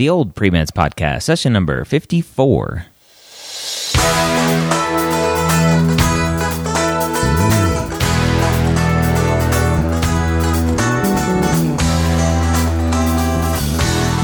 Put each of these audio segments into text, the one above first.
the old Pre-Meds podcast, session number 54.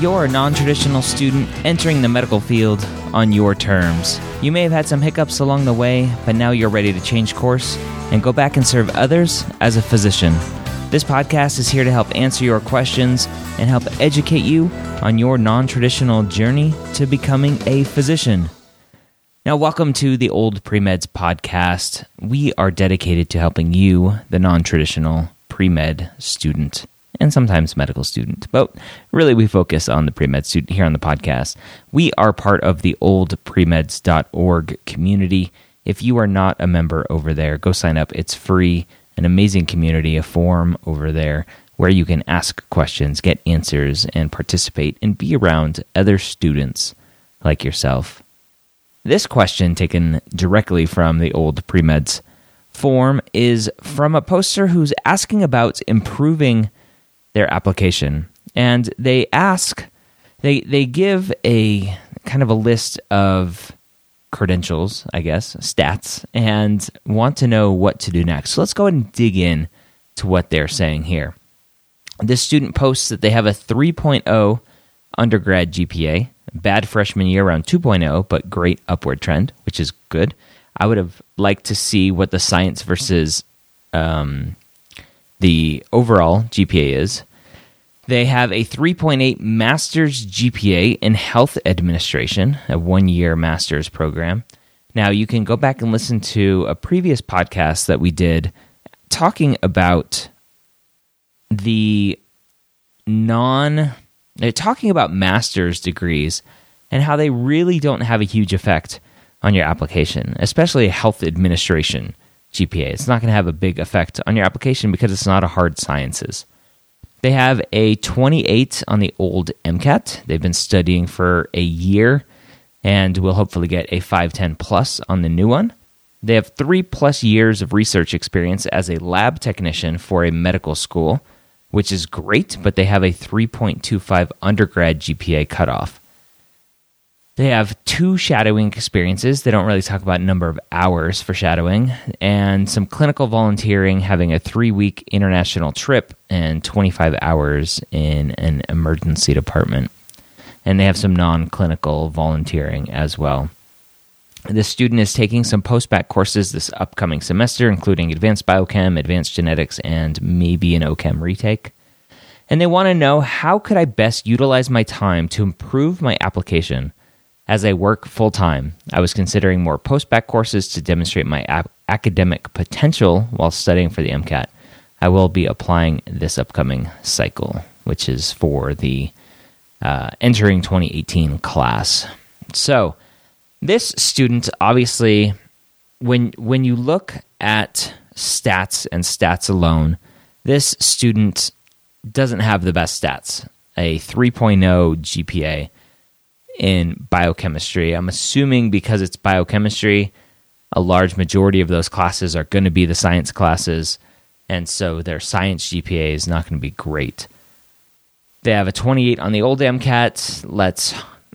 You're a non traditional student entering the medical field on your terms. You may have had some hiccups along the way, but now you're ready to change course and go back and serve others as a physician. This podcast is here to help answer your questions and help educate you on your non traditional journey to becoming a physician. Now, welcome to the Old Premeds podcast. We are dedicated to helping you, the non traditional pre med student, and sometimes medical student, but really we focus on the pre med student here on the podcast. We are part of the Old oldpremeds.org community. If you are not a member over there, go sign up. It's free, an amazing community, a forum over there where you can ask questions, get answers, and participate and be around other students like yourself. This question, taken directly from the old premeds form, is from a poster who's asking about improving their application. And they ask, they, they give a kind of a list of credentials, I guess, stats, and want to know what to do next. So let's go ahead and dig in to what they're saying here. This student posts that they have a 3.0 undergrad GPA, bad freshman year around 2.0, but great upward trend, which is good. I would have liked to see what the science versus um, the overall GPA is. They have a 3.8 master's GPA in health administration, a one year master's program. Now, you can go back and listen to a previous podcast that we did talking about the non, they're talking about master's degrees and how they really don't have a huge effect on your application, especially a health administration GPA. It's not going to have a big effect on your application because it's not a hard sciences. They have a 28 on the old MCAT. They've been studying for a year and will hopefully get a 510 plus on the new one. They have three plus years of research experience as a lab technician for a medical school, which is great, but they have a 3.25 undergrad GPA cutoff. They have two shadowing experiences. They don't really talk about number of hours for shadowing, and some clinical volunteering, having a three week international trip and 25 hours in an emergency department. And they have some non clinical volunteering as well. The student is taking some post bac courses this upcoming semester, including advanced biochem, advanced genetics, and maybe an OChem retake. And they want to know how could I best utilize my time to improve my application as I work full time. I was considering more post bac courses to demonstrate my academic potential while studying for the MCAT. I will be applying this upcoming cycle, which is for the uh, entering 2018 class. So, this student obviously, when when you look at stats and stats alone, this student doesn't have the best stats. A 3.0 GPA in biochemistry. I'm assuming because it's biochemistry, a large majority of those classes are going to be the science classes, and so their science GPA is not going to be great. They have a 28 on the old MCAT. Let's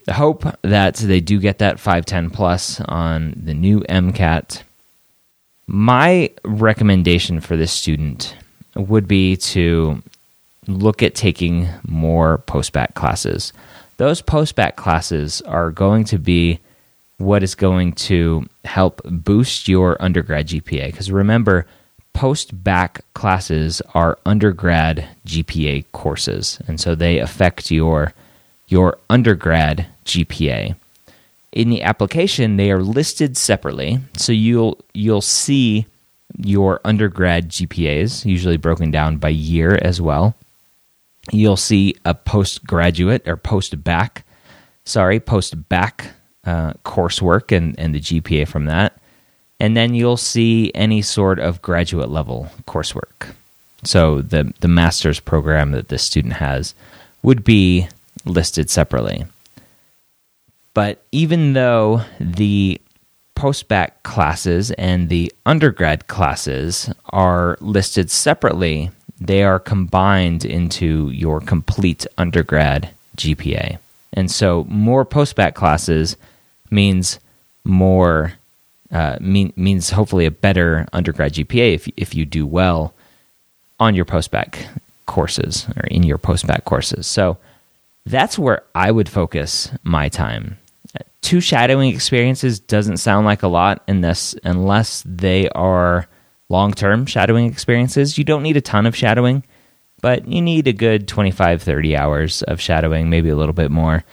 hope that they do get that 510 plus on the new MCAT. My recommendation for this student would be to look at taking more post bac classes those post bac classes are going to be what is going to help boost your undergrad GPA. Because remember, post bac classes are undergrad GPA courses, and so they affect your your undergrad GPA. In the application, they are listed separately, so you'll you'll see your undergrad GPAs, usually broken down by year as well you'll see a postgraduate or post bac, sorry, post bac uh, coursework and, and the GPA from that. And then you'll see any sort of graduate level coursework. So the, the master's program that this student has would be listed separately. But even though the post classes and the undergrad classes are listed separately, they are combined into your complete undergrad GPA. And so more post-bac classes means more uh, mean, means hopefully a better undergrad GPA if if you do well on your post-bac courses or in your post-bac courses. So that's where I would focus my time. Two shadowing experiences doesn't sound like a lot unless unless they are long-term shadowing experiences. You don't need a ton of shadowing, but you need a good 25 30 hours of shadowing, maybe a little bit more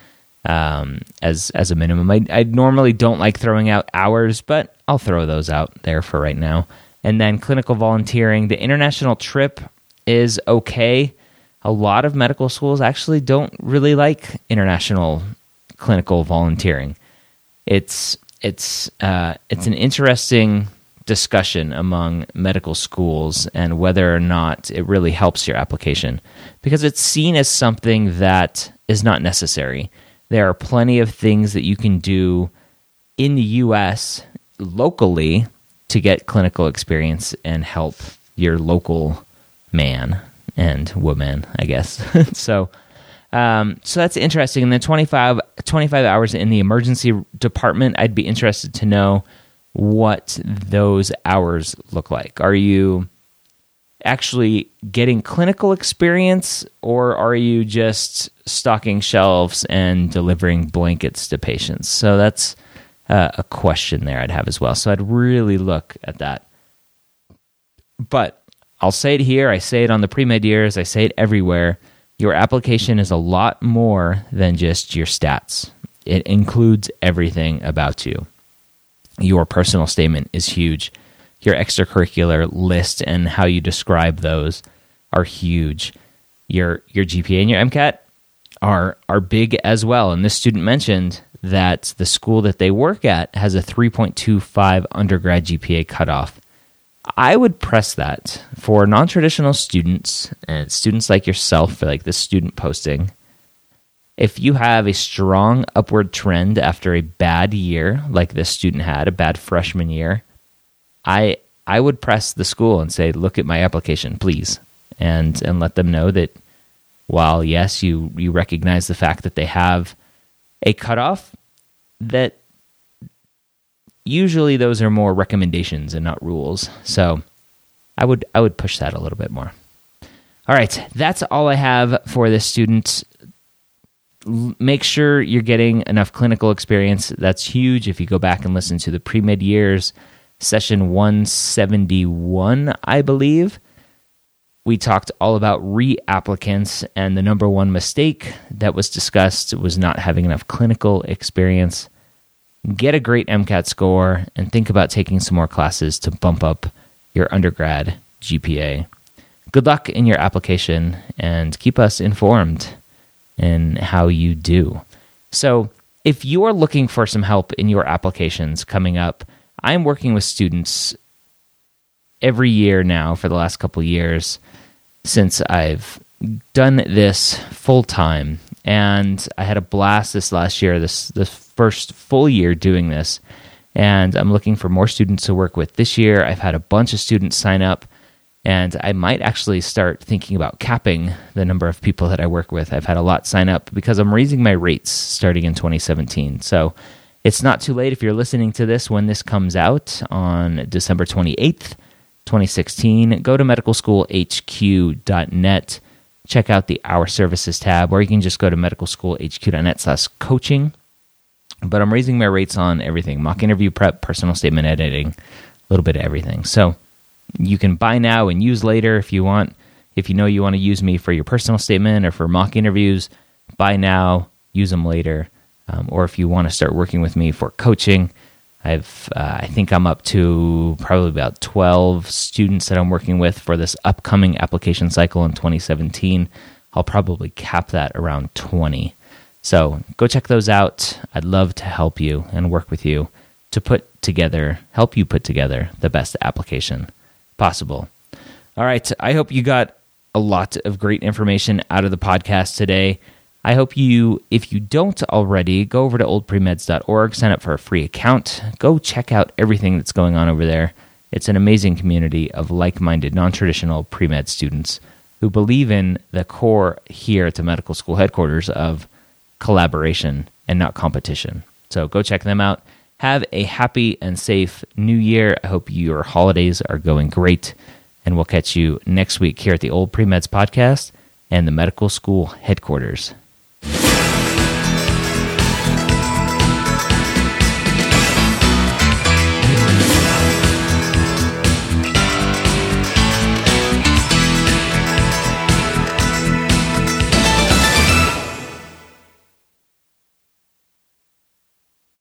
um, as as a minimum. I, I normally don't like throwing out hours, but I'll throw those out there for right now. And then clinical volunteering. The international trip is okay. A lot of medical schools actually don't really like international clinical volunteering. It's it's uh, it's an interesting discussion among medical schools and whether or not it really helps your application because it's seen as something that is not necessary. There are plenty of things that you can do in the US locally to get clinical experience and help your local man and woman, I guess. so, um, so that's interesting. And then 25, 25 hours in the emergency department, I'd be interested to know what those hours look like. Are you actually getting clinical experience or are you just stocking shelves and delivering blankets to patients? So that's uh, a question there I'd have as well. So I'd really look at that. But I'll say it here, I say it on the pre med years, I say it everywhere. Your application is a lot more than just your stats, it includes everything about you. Your personal statement is huge your extracurricular list and how you describe those are huge. Your your GPA and your MCAT are are big as well. And this student mentioned that the school that they work at has a 3.25 undergrad GPA cutoff. I would press that for non-traditional students and students like yourself, like this student posting. If you have a strong upward trend after a bad year, like this student had, a bad freshman year, I I would press the school and say, "Look at my application, please," and and let them know that while yes, you you recognize the fact that they have a cutoff, that usually those are more recommendations and not rules. So I would I would push that a little bit more. All right, that's all I have for this student. Make sure you're getting enough clinical experience. That's huge. If you go back and listen to the pre med years session 171, I believe. We talked all about reapplicants, and the number one mistake that was discussed was not having enough clinical experience. Get a great MCAT score and think about taking some more classes to bump up your undergrad GPA. Good luck in your application and keep us informed in how you do. So, if you are looking for some help in your applications coming up, I'm working with students every year now for the last couple years since I've done this full time. And I had a blast this last year, this the first full year doing this. And I'm looking for more students to work with this year. I've had a bunch of students sign up, and I might actually start thinking about capping the number of people that I work with. I've had a lot sign up because I'm raising my rates starting in 2017. So it's not too late if you're listening to this when this comes out on December 28th, 2016. Go to medicalschoolhq.net, check out the Our Services tab, or you can just go to medicalschoolhq.net slash coaching. But I'm raising my rates on everything mock interview prep, personal statement editing, a little bit of everything. So you can buy now and use later if you want. If you know you want to use me for your personal statement or for mock interviews, buy now, use them later um, or if you want to start working with me for coaching, I've uh, I think I'm up to probably about 12 students that I'm working with for this upcoming application cycle in 2017. I'll probably cap that around 20. So go check those out. I'd love to help you and work with you to put together, help you put together the best application possible. All right. I hope you got a lot of great information out of the podcast today. I hope you, if you don't already, go over to oldpremeds.org, sign up for a free account, go check out everything that's going on over there. It's an amazing community of like minded, non traditional pre med students who believe in the core here at the medical school headquarters of collaboration and not competition. So go check them out. Have a happy and safe new year. I hope your holidays are going great. And we'll catch you next week here at the Old Pre Meds podcast and the medical school headquarters.